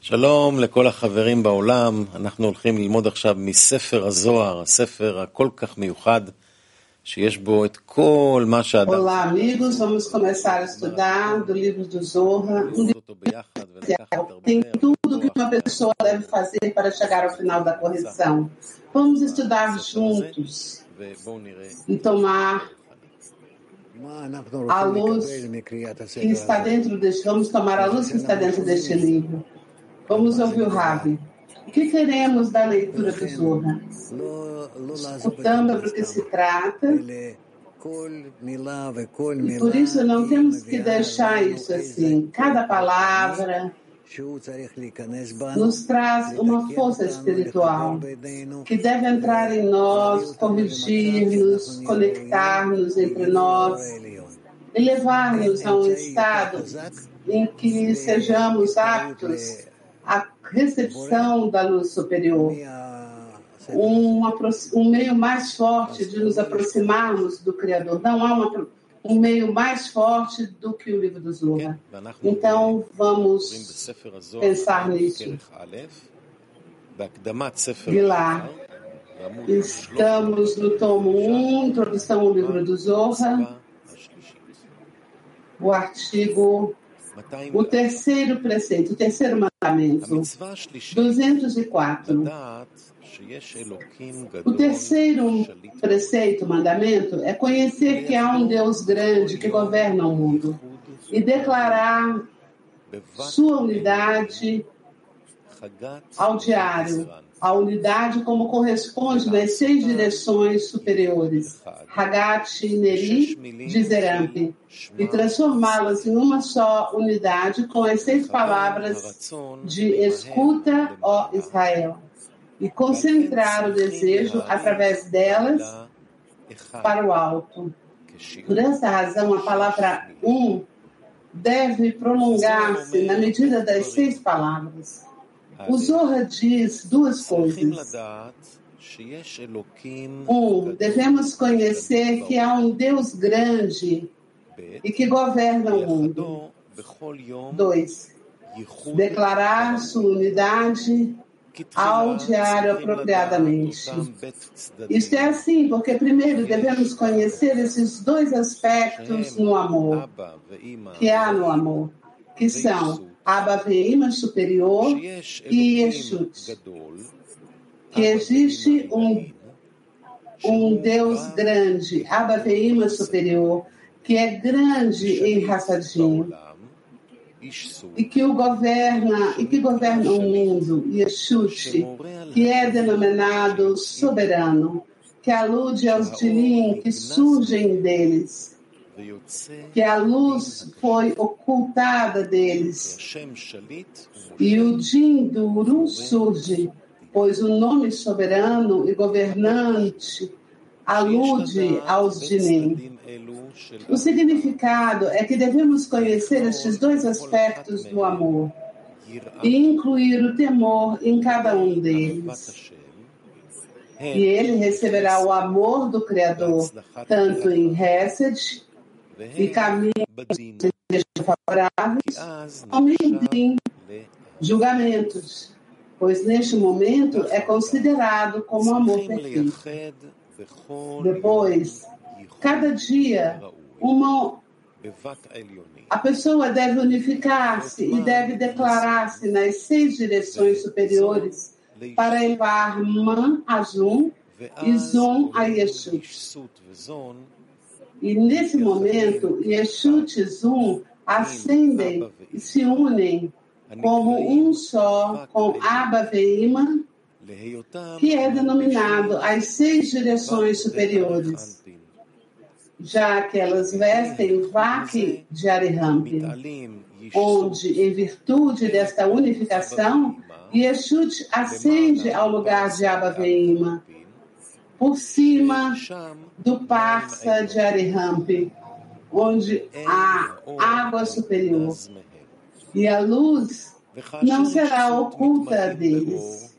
שלום לכל החברים בעולם, אנחנו הולכים ללמוד עכשיו מספר הזוהר, הספר הכל כך מיוחד, שיש בו את כל מה שאדם... Olá, amigos. Vamos começar a estudar do livro do Zohar. Um livro אותו ביחד ולקחת הרבה tem ערך. tudo que uma pessoa deve fazer para chegar ao final da correção. Vamos estudar juntos ובואו נראה e tomar מה אנחנו a רוצים luz לקבל מקריאת que הספר está הזה? dentro deste. Vamos tomar a luz que está dentro deste livro. Vamos ouvir o Rabi. O que queremos da leitura do Zohar? Escutando do que se trata. E por isso não temos que deixar isso assim. Cada palavra nos traz uma força espiritual que deve entrar em nós, corrigir-nos, conectar-nos entre nós e levar-nos a um estado em que sejamos aptos recepção da luz superior, um, um meio mais forte de nos aproximarmos do Criador. Não há uma, um meio mais forte do que o livro dos Lula. Então, vamos então, pensar nisso. Vilar, estamos no tomo 1, introdução ao livro do Zorra, o artigo o terceiro preceito, o terceiro mandamento, 204. O terceiro preceito, mandamento, é conhecer que há um Deus grande que governa o mundo e declarar sua unidade ao diário, a unidade como corresponde nas seis direções superiores, Hagati, Neri, Dizerampi, e transformá-las em uma só unidade com as seis palavras de escuta, ó Israel, e concentrar o desejo através delas para o alto. Por essa razão, a palavra um deve prolongar-se na medida das seis palavras. O Zohar diz duas coisas. Um, devemos conhecer que há um Deus grande e que governa o mundo. Dois, declarar sua unidade ao diário apropriadamente. Isto é assim, porque primeiro devemos conhecer esses dois aspectos no amor, que há no amor, que são Abba Veima é superior e Yeshut, que existe um, um Deus grande, Abba Veima é superior, que é grande em Hassadim. E que o governa e que governa o mundo, Yeshut, que é denominado soberano, que alude aos dinim que surgem deles que a luz foi ocultada deles. E o Din do Uru surge, pois o nome soberano e governante alude aos Dinim. O significado é que devemos conhecer estes dois aspectos do amor e incluir o temor em cada um deles. E ele receberá o amor do Criador, tanto em Hesed e caminhos sejam favoráveis, tempo julgamentos, pois neste momento é considerado como amor perfeito. Depois, cada dia, uma a pessoa deve unificar-se e deve declarar-se nas seis direções superiores para elevar Man a Jun e Zon a Yeshut. E nesse momento, Yeshut e Zum ascendem e se unem como um só com Abba Veima, que é denominado as seis direções superiores, já que elas vestem o Vak de Arihamp, onde, em virtude desta unificação, Yeshut ascende ao lugar de Abba Veima por cima do Parsa de Arihamp, onde há água superior, e a luz não será oculta deles.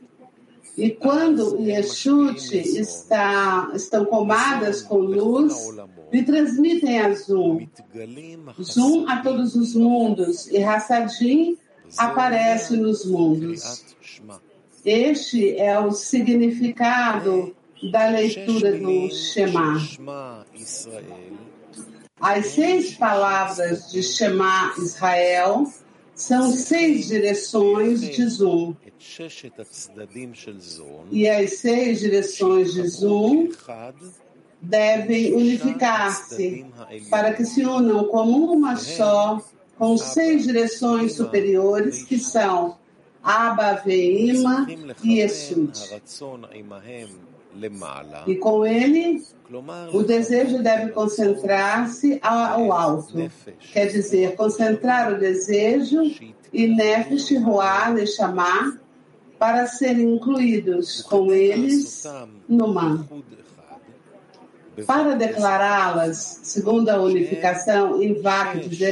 E quando Yeshut está, estão comadas com luz, lhe transmitem a Zoom, Zoom a todos os mundos, e Hassadim aparece nos mundos. Este é o significado da leitura do Shema. As seis palavras de Shema Israel são seis direções de Zoom. E as seis direções de Zoom devem unificar-se para que se unam como uma só, com seis direções superiores que são Abba, Veima e Esud. E com ele, o desejo deve concentrar-se ao alto. Quer dizer, concentrar o desejo e Nefesh, Ruah, Nechamá, para serem incluídos com eles no Man. Para declará-las, segundo a unificação em Vak de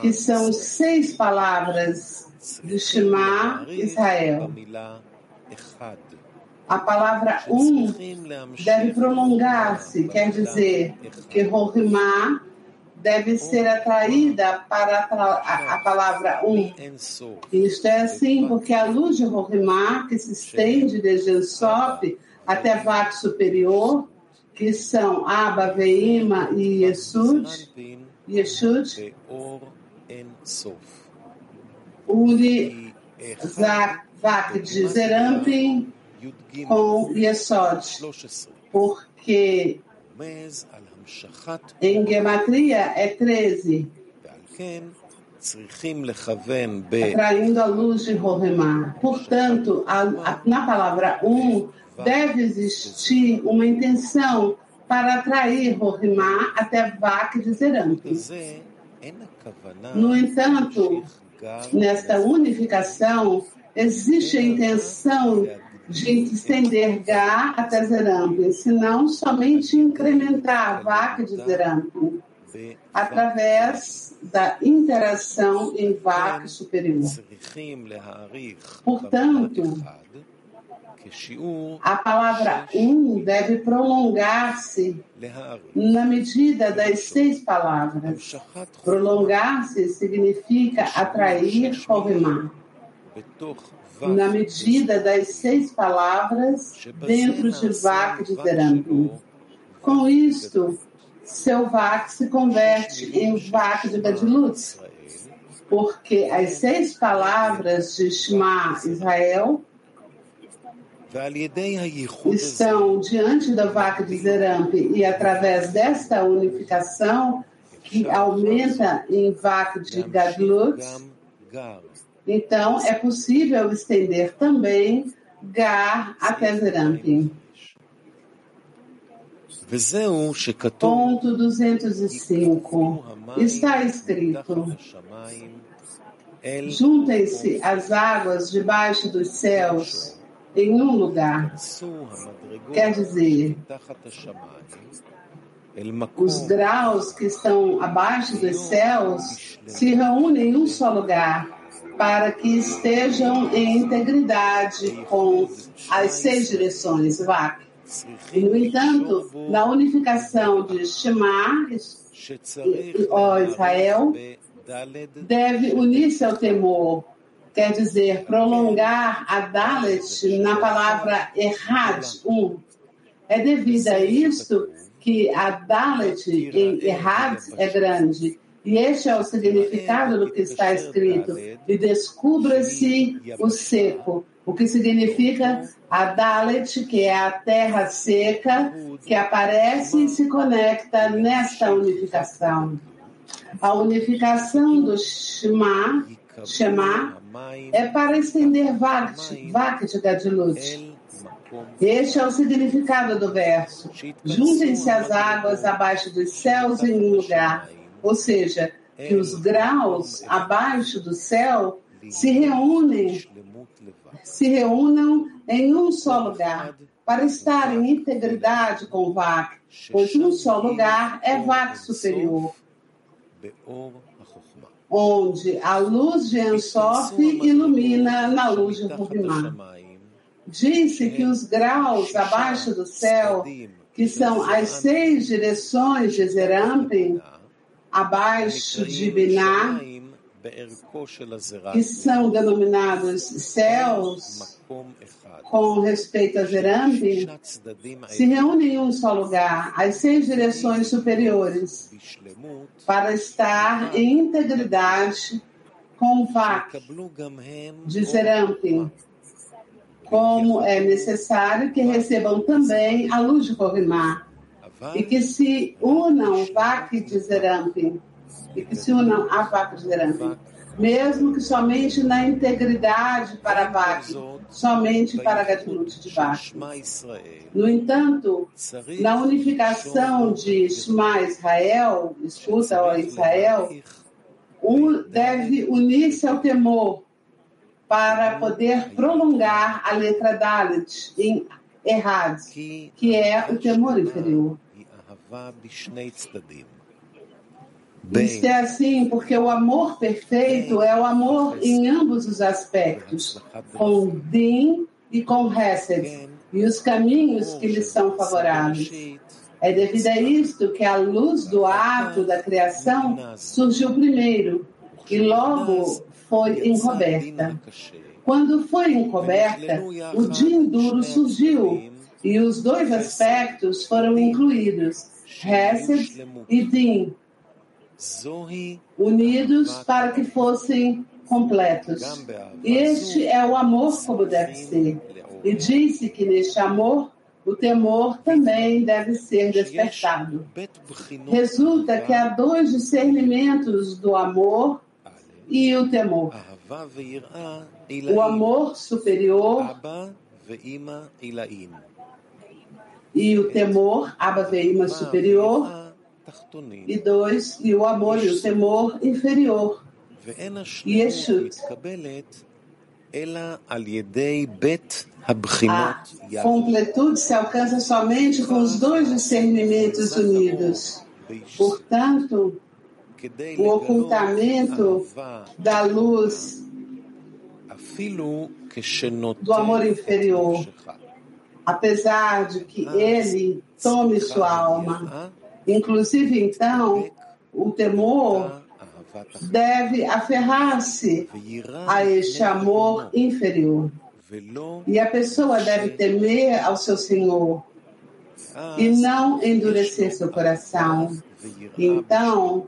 que são seis palavras de Shema Israel. A palavra um deve prolongar-se, quer dizer que Rohimá deve ser atraída para a, a palavra um. Isto é assim porque a luz de Rohimá, que se estende desde Sof até Vak superior, que são Abba, Veima e Yesud, Yeshud, Uri, Vak de Zerampim, com Yesod, porque em Gematria é 13, atraindo a luz de Rohemá. Portanto, a, a, na palavra um, deve existir uma intenção para atrair Rohemá até Vak de Zerampi. No entanto, nesta unificação, existe a intenção de estender Gá até Zerampi, senão somente incrementar Vak de Zerampi, através da interação em Vak superior. Portanto, a palavra um deve prolongar-se na medida das seis palavras. Prolongar-se significa atrair, formar. Na medida das seis palavras dentro de Vak de Zerampi. Com isto, seu Vak se converte em Vak de Gadilut, porque as seis palavras de Shema Israel estão diante da vaca de Zerampi e através desta unificação que aumenta em vaca de Gadlut, então é possível estender também Gar até Zerampi. Ponto 205. Está escrito: Juntem-se as águas debaixo dos céus em um lugar. Quer dizer, os graus que estão abaixo dos céus se reúnem em um só lugar para que estejam em integridade com as seis direções VAC. E, no entanto, na unificação de Shema, ó Israel, deve unir-se ao temor, quer dizer, prolongar a Dalet na palavra Errad, um. É devido a isto que a Dalet em Errad é grande. E este é o significado do que está escrito. E descubra-se o seco, o que significa a Dalet, que é a terra seca, que aparece e se conecta nesta unificação. A unificação do Shema, Shema é para estender Vakt, Vakt Gadilut. Este é o significado do verso. Juntem-se as águas abaixo dos céus em um lugar. Ou seja, que os graus abaixo do céu se reúnem, se reúnam em um só lugar, para estar em integridade com o VAC, pois um só lugar é VAC superior. Onde a luz de Ensof ilumina na luz de Rubimá. Disse que os graus abaixo do céu, que são as seis direções de Zerampim, abaixo de Biná, que são denominados céus com respeito a Zerambi, se reúnem em um só lugar, as seis direções superiores, para estar em integridade com o VAC de Zerambi, como é necessário que recebam também a luz de Korimá, e que se unam VAC de Zerambi, e que se unam a VAC de Zerambi mesmo que somente na integridade para Vac, somente para a Gatlut de Vac. No entanto, na unificação de Shema Israel, escuta, ó Israel, um deve unir-se ao temor para poder prolongar a letra Dalit em Errad, que é o temor inferior. Isso é assim porque o amor perfeito é o amor em ambos os aspectos, com Din e com Hesed, e os caminhos que lhes são favoráveis. É devido a isto que a luz do ato da criação surgiu primeiro e logo foi encoberta. Quando foi encoberta, o Din duro surgiu e os dois aspectos foram incluídos, Hesed e Din, unidos para que fossem completos. Este é o amor como deve ser. E disse que neste amor o temor também deve ser despertado. Resulta que há dois discernimentos do amor e o temor. O amor superior e o temor, Abba Veima superior, e dois, e o amor e o temor inferior. Yeshut. A completude se alcança somente com os dois discernimentos unidos. Portanto, o ocultamento da luz do amor inferior, apesar de que ele tome sua alma, Inclusive, então, o temor deve aferrar-se a este amor inferior. E a pessoa deve temer ao seu Senhor e não endurecer seu coração. Então,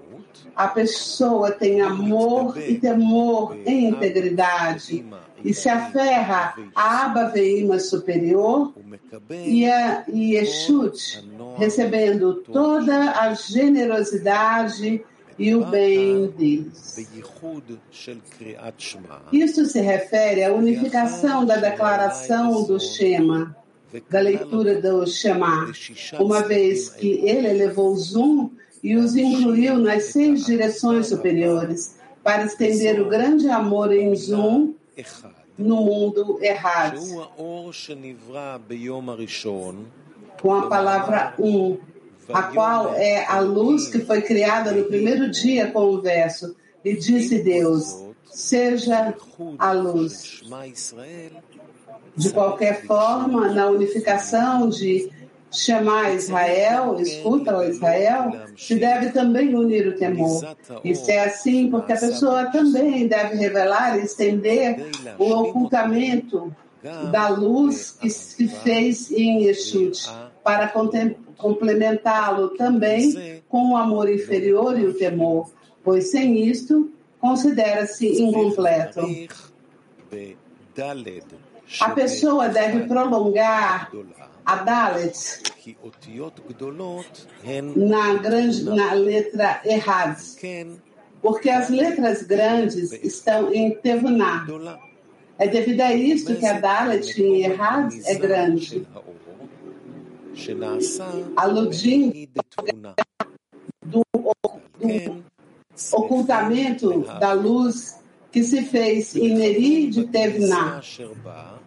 a pessoa tem amor e temor em integridade. E se aferra à Abba Veima superior e a Yeshut, recebendo toda a generosidade e o bem deles. Isso se refere à unificação da declaração do Shema, da leitura do Shema, uma vez que ele elevou zoom e os incluiu nas seis direções superiores, para estender o grande amor em zoom no mundo errado. Com a palavra um, a qual é a luz que foi criada no primeiro dia com o verso. E disse Deus: seja a luz. De qualquer forma, na unificação de chamar Israel, escuta o Israel, se deve também unir o temor. Isso é assim porque a pessoa também deve revelar e estender o ocultamento da luz que se fez em Yeshut, para complementá-lo também com o amor inferior e o temor, pois sem isto considera-se incompleto. A pessoa deve prolongar a Dalet na, grande, na letra errada, porque as letras grandes estão em Tevuná. É devido a isso que a Dalet em Errad é grande, aludindo do, do ocultamento da luz que se fez em Neri de Tevná.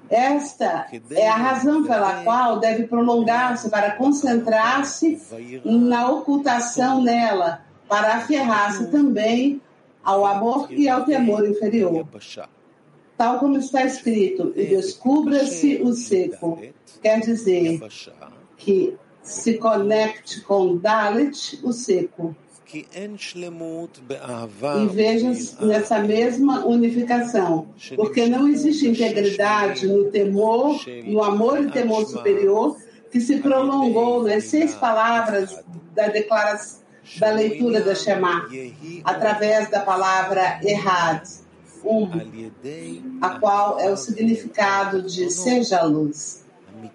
Esta é a razão pela qual deve prolongar-se para concentrar-se na ocultação nela, para aferrar-se também ao amor e ao temor inferior. Tal como está escrito, e descubra-se o seco, quer dizer que se conecte com Dalit, o seco. E veja nessa mesma unificação, porque não existe integridade no temor, no amor e temor superior que se prolongou nas seis palavras da declaração da leitura da Shema, através da palavra errad, um, a qual é o significado de seja a luz.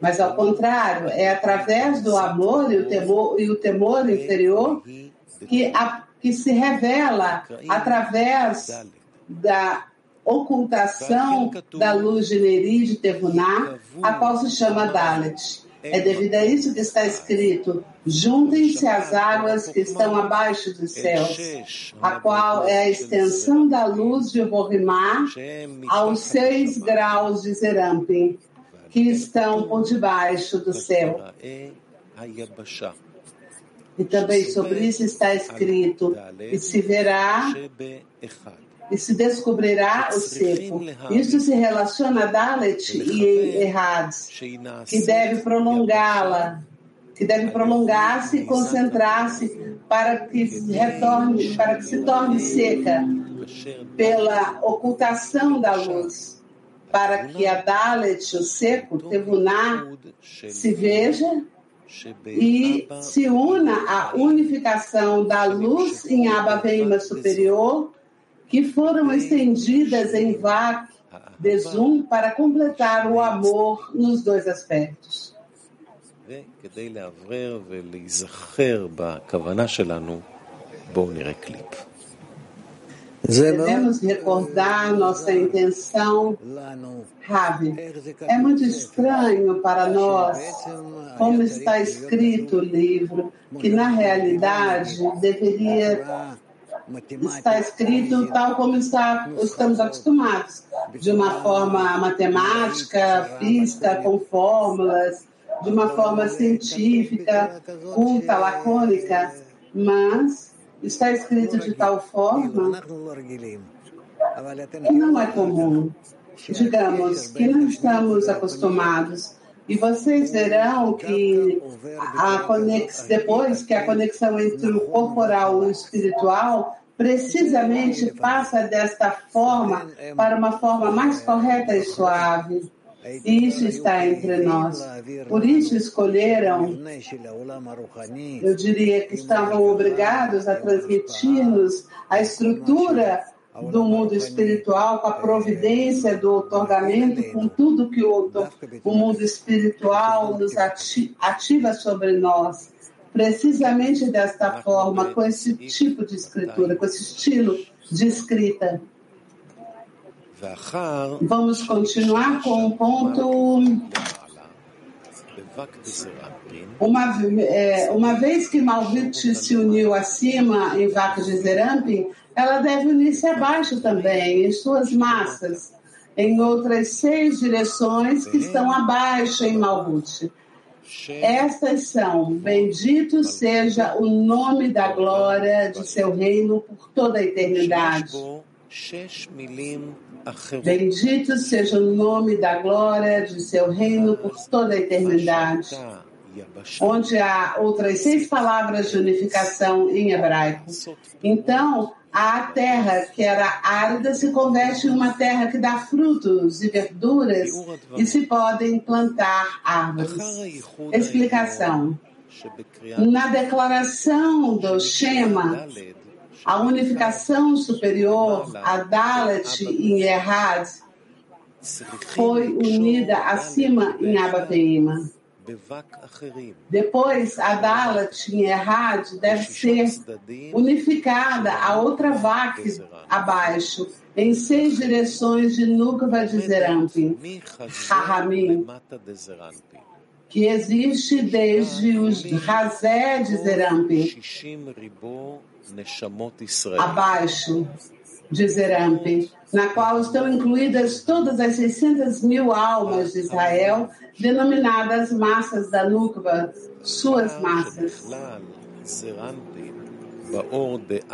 Mas ao contrário, é através do amor e o temor, e o temor inferior que, a, que se revela através da ocultação da luz de Neri de Tevuná, a qual se chama Dalet. É devido a isso que está escrito: juntem-se as águas que estão abaixo dos céus, a qual é a extensão da luz de Borimá aos seis graus de Zerampim, que estão por debaixo do céu. E também sobre isso está escrito: e se verá e se descobrirá o seco. Isso se relaciona a Dalet e Errad, que deve prolongá-la, que deve prolongar-se e concentrar-se para que retorne, para que se torne seca pela ocultação da luz, para que a Dalet, o seco, Tevuná, se veja e se una à unificação da luz em Abaveima superior que foram estendidas em VAC de Zoom para completar o amor nos dois aspectos. וכדי לאוורר ולהיזכר בכוונה שלנו, בואו נראה קליפ. Devemos recordar nossa intenção, Ravi. É muito estranho para nós como está escrito o livro, que na realidade deveria está escrito tal como está, estamos acostumados, de uma forma matemática, física, com fórmulas, de uma forma científica, culta, lacônica, mas está escrito de tal forma que não é comum. Digamos que não estamos acostumados. E vocês verão que a conex... depois que a conexão entre o corporal e o espiritual precisamente passa desta forma para uma forma mais correta e suave. Isso está entre nós. Por isso escolheram, eu diria que estavam obrigados a transmitir-nos a estrutura do mundo espiritual, com a providência do otorgamento, com tudo que o, o mundo espiritual nos ativa sobre nós. Precisamente desta forma, com esse tipo de escritura, com esse estilo de escrita. Vamos continuar com o ponto. Uma, é, uma vez que Malvit se uniu acima em Vaca de Zerampin, ela deve unir-se abaixo também, em suas massas, em outras seis direções que estão abaixo em Malvut. Estas são: Bendito seja o nome da glória de seu reino por toda a eternidade. Bendito seja o nome da glória de seu reino por toda a eternidade. Onde há outras seis palavras de unificação em hebraico. Então, a terra que era árida se converte em uma terra que dá frutos e verduras e se podem plantar árvores. Explicação. Na declaração do Shema, a unificação superior, a Dalet em Erhad, foi unida acima em Abaveima. Depois, a Dalat em Erhad deve ser unificada a outra Vak abaixo, em seis direções de Nukva de Zerampim, Rahamim, que existe desde os Razé de Zerampim, abaixo de Zerampim, na qual estão incluídas todas as 600 mil almas de Israel, denominadas massas da Nukva, suas massas.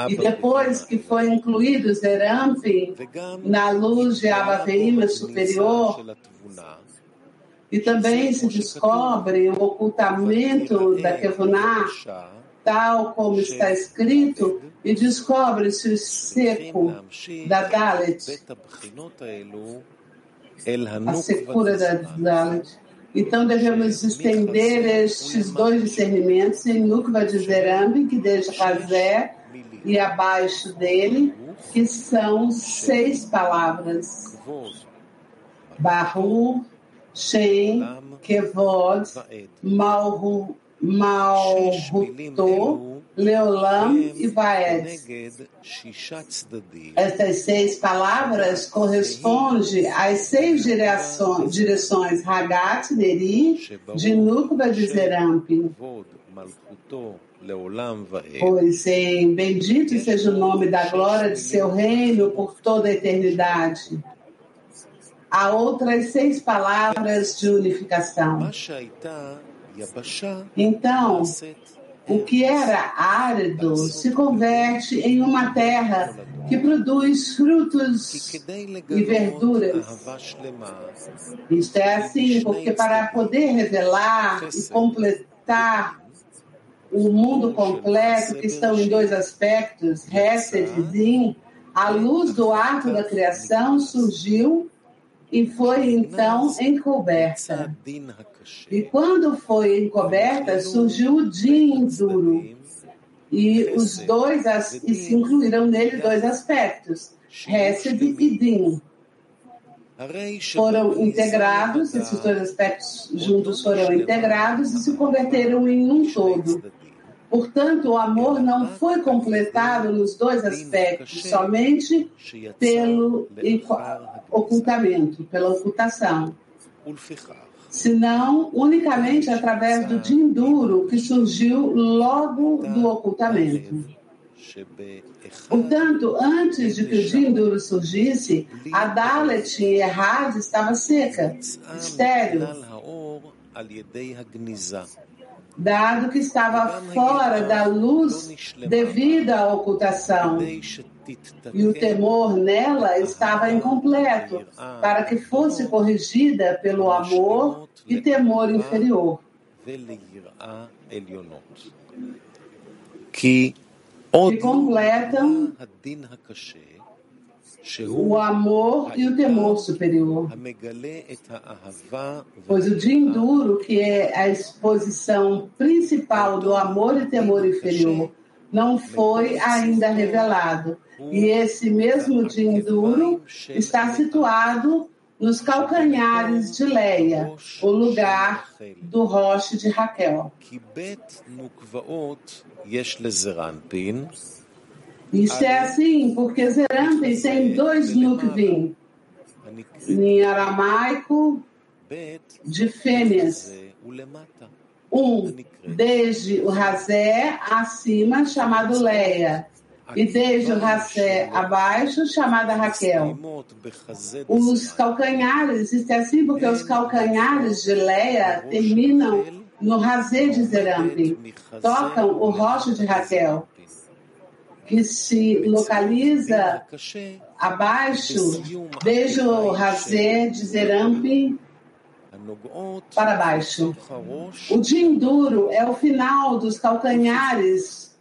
E depois que foi incluído Zerampim na luz de Abaveima superior, e também se descobre o ocultamento da Kevuná, tal como está escrito, e descobre-se o seco da Dalet, a secura da Dalet. Então devemos estender estes dois discernimentos em Nukva de Zerambi, que desde Razé e abaixo dele, que são seis palavras. Baru, Shem, Kevod, Malhu, Malhuto, Leolam e Vaed. Estas seis palavras correspondem às seis direções, direções Hagat, Neri, de Nukba de Zerampi. Pois em bendito seja o nome da glória de seu reino por toda a eternidade. Há outras seis palavras de unificação. Então, o que era árido se converte em uma terra que produz frutos e verduras. Isto é assim, porque para poder revelar e completar o mundo completo, que estão em dois aspectos, Hesed e Din, a luz do ato da criação surgiu e foi então encoberta. E quando foi encoberta, surgiu o Din duro. E os dois, e se incluíram nele dois aspectos, Hesed e Din. Foram integrados, esses dois aspectos juntos foram integrados e se converteram em um todo. Portanto, o amor não foi completado nos dois aspectos, somente pelo ocultamento, pela ocultação. Senão, unicamente através do dinduro que surgiu logo do ocultamento. Portanto, antes de que o dinduro surgisse, a Dalet em Errad estava seca, estéril dado que estava fora da luz devido à ocultação. E o temor nela estava incompleto, para que fosse corrigida pelo amor e temor inferior. Que completam o amor e o temor superior. Pois o din duro, que é a exposição principal do amor e temor inferior, não foi ainda revelado. E esse mesmo din duro está situado nos calcanhares de Leia, o lugar do roche de Raquel. Isso é assim, porque Zerampin tem dois nukvim. Em aramaico, de fêmeas. Um, desde o Razé acima, chamado Leia. E desde o Razé abaixo, chamada Raquel. Os calcanhares, isso é assim porque os calcanhares de Leia terminam no Razé de Zerampin. Tocam o rocha de Raquel que se localiza abaixo, desde o de Zerampi para baixo. O dinduro é o final dos calcanhares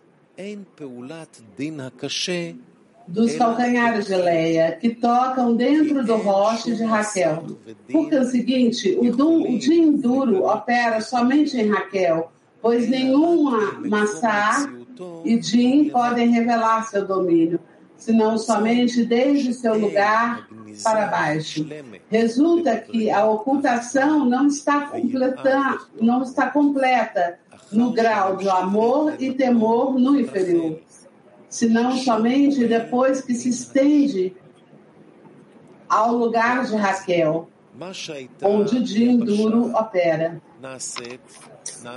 dos calcanhares de Leia, que tocam dentro do roche de Raquel. Porque é o seguinte, o, dum, o dinduro opera somente em Raquel, pois nenhuma massá e Jin podem revelar seu domínio, senão somente desde seu lugar para baixo. Resulta que a ocultação não está completa, não está completa no grau de amor e temor no inferior, senão somente depois que se estende ao lugar de Raquel, onde o Jin duro opera.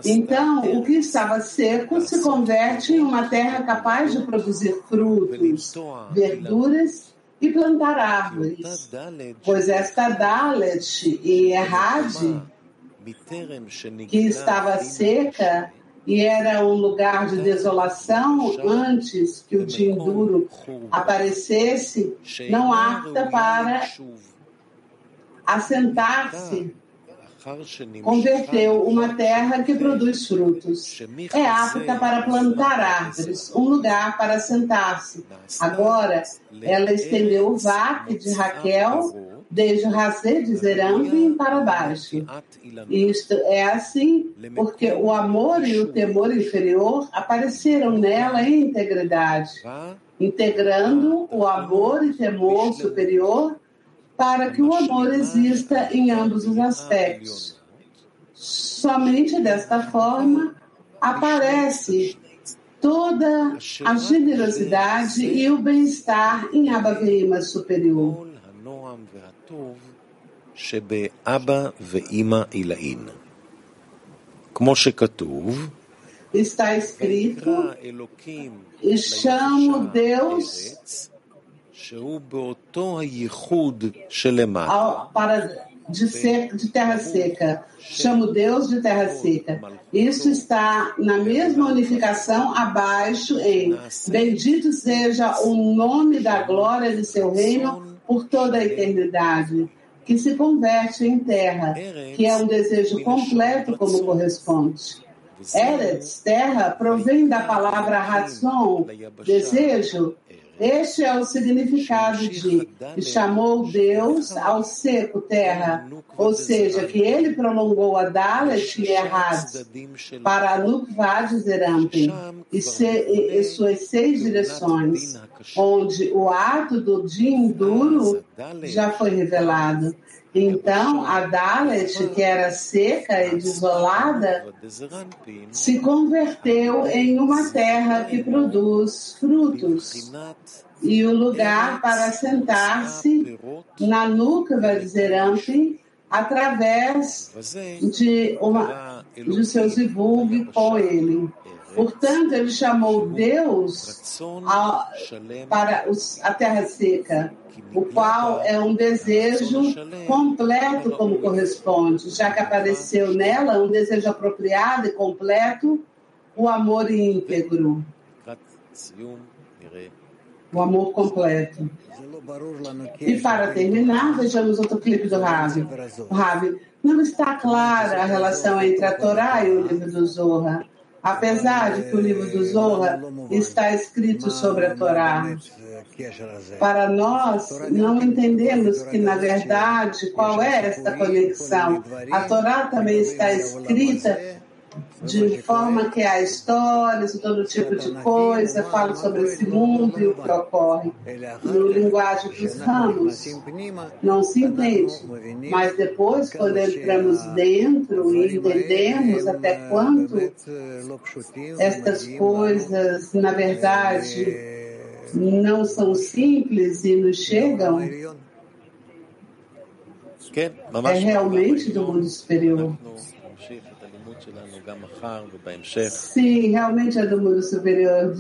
Então, o que estava seco se converte em uma terra capaz de produzir frutos, verduras e plantar árvores. Pois esta Dalet e Errad, que estava seca e era um lugar de desolação antes que o Tinduro aparecesse, não apta para assentar-se converteu uma terra que produz frutos. É apta para plantar árvores, um lugar para sentar-se. Agora, ela estendeu o vaque de Raquel desde o Razê de Zerampim para baixo. Isto é assim porque o amor e o temor inferior apareceram nela em integridade, integrando o amor e temor superior para que o amor exista em ambos os aspectos. Somente desta forma aparece toda a generosidade e o bem-estar em Abba Veima superior. Está escrito, e chamo Deus para de, ser, de terra seca. Chamo Deus de terra seca. Isso está na mesma unificação abaixo em Bendito seja o nome da glória de seu reino por toda a eternidade, que se converte em terra, que é um desejo completo como corresponde. Eretz, terra, provém da palavra ração, desejo. Este é o significado de que chamou Deus ao seco terra, ou seja, que ele prolongou a Dalet e Erhad para a Nukva de Zerampim e, e, e suas seis direções, onde o ato do Din duro já foi revelado. Então, a Dalet, que era seca e desolada, se converteu em uma terra que produz frutos. E o lugar para sentar-se na Nukva de Zerampim através de, uma, de seu zivug com ele. Portanto, ele chamou Deus a, para os, a terra seca, o qual é um desejo completo, como corresponde, já que apareceu nela um desejo apropriado e completo, o amor íntegro, o amor completo. E para terminar, vejamos outro clipe do Ravi. O Ravi, não está clara a relação entre a Torá e o livro do Zohar. Apesar de que o livro do Zohar está escrito sobre a Torá, para nós não entendemos que, na verdade, qual é esta conexão. A Torá também está escrita de forma que há histórias, todo tipo de coisa, fala sobre esse mundo e o que ocorre. No linguagem dos ramos, não se entende. Mas depois, quando entramos dentro e entendemos até quanto estas coisas, na verdade, não são simples e nos chegam, é realmente do mundo superior. Sim, realmente é do mundo superior.